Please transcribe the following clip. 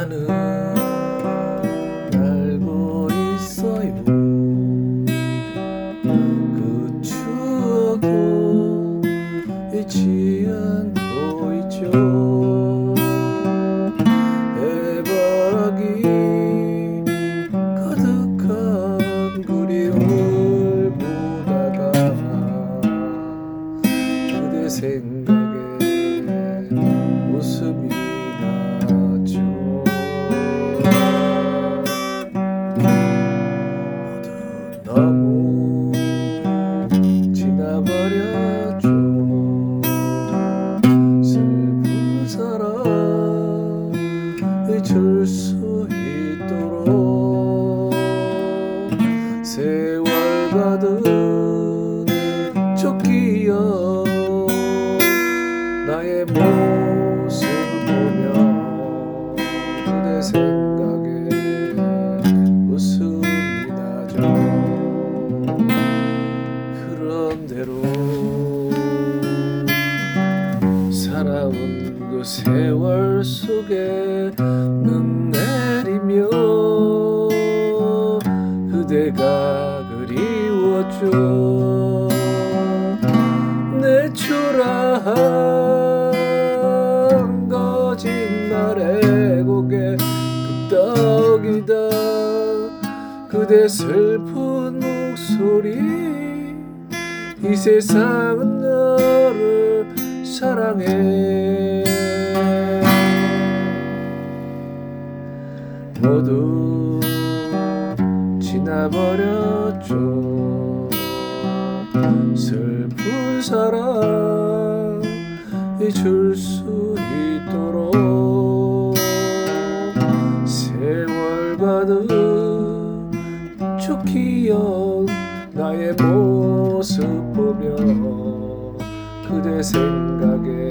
나는 알고 있어요. 그 추억도 잊지 않고 있죠. 해바라기 가득한 그리움을 보다가 그대 생 가득 쫓기어 나의 모습 보며 그대 생각에 웃음이 나죠 그런대로 살아온 그 세월 속에 눈 내리며 그대가 그리웠죠 내 초라한 거짓말에 고개 끄덕이다. 그대 슬픈 목소리 이 세상은 너를 사랑해. 모두 지나버렸죠 슬픈 사랑 잊을 수 있도록 세월 가득 쫓기어 나의 모습 보며 그대 생각에